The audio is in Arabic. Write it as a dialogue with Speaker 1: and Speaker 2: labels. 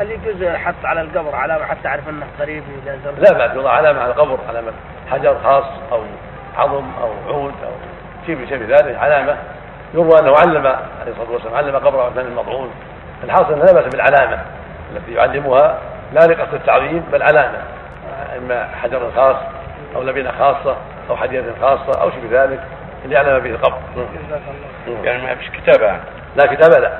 Speaker 1: هل يجوز حط على القبر علامة حتى تعرف إنه قريب إذا زرت؟
Speaker 2: لا بعد يوضع علامة على القبر علامة حجر خاص أو عظم أو عود أو شيء من شبه ذلك علامة. يروى أنه علم عليه الصلاة والسلام علم قبر عثمان المطعون. الحاصل أنه لا بأس بالعلامة التي يعلمها لا لقصد التعظيم بل علامة. إما حجر خاص أو لبنة خاصة أو حديدة خاصة أو شيء ذلك علم به القبر.
Speaker 1: جزاك الله
Speaker 3: يعني ما فيش كتابة.
Speaker 2: لا كتابة لا.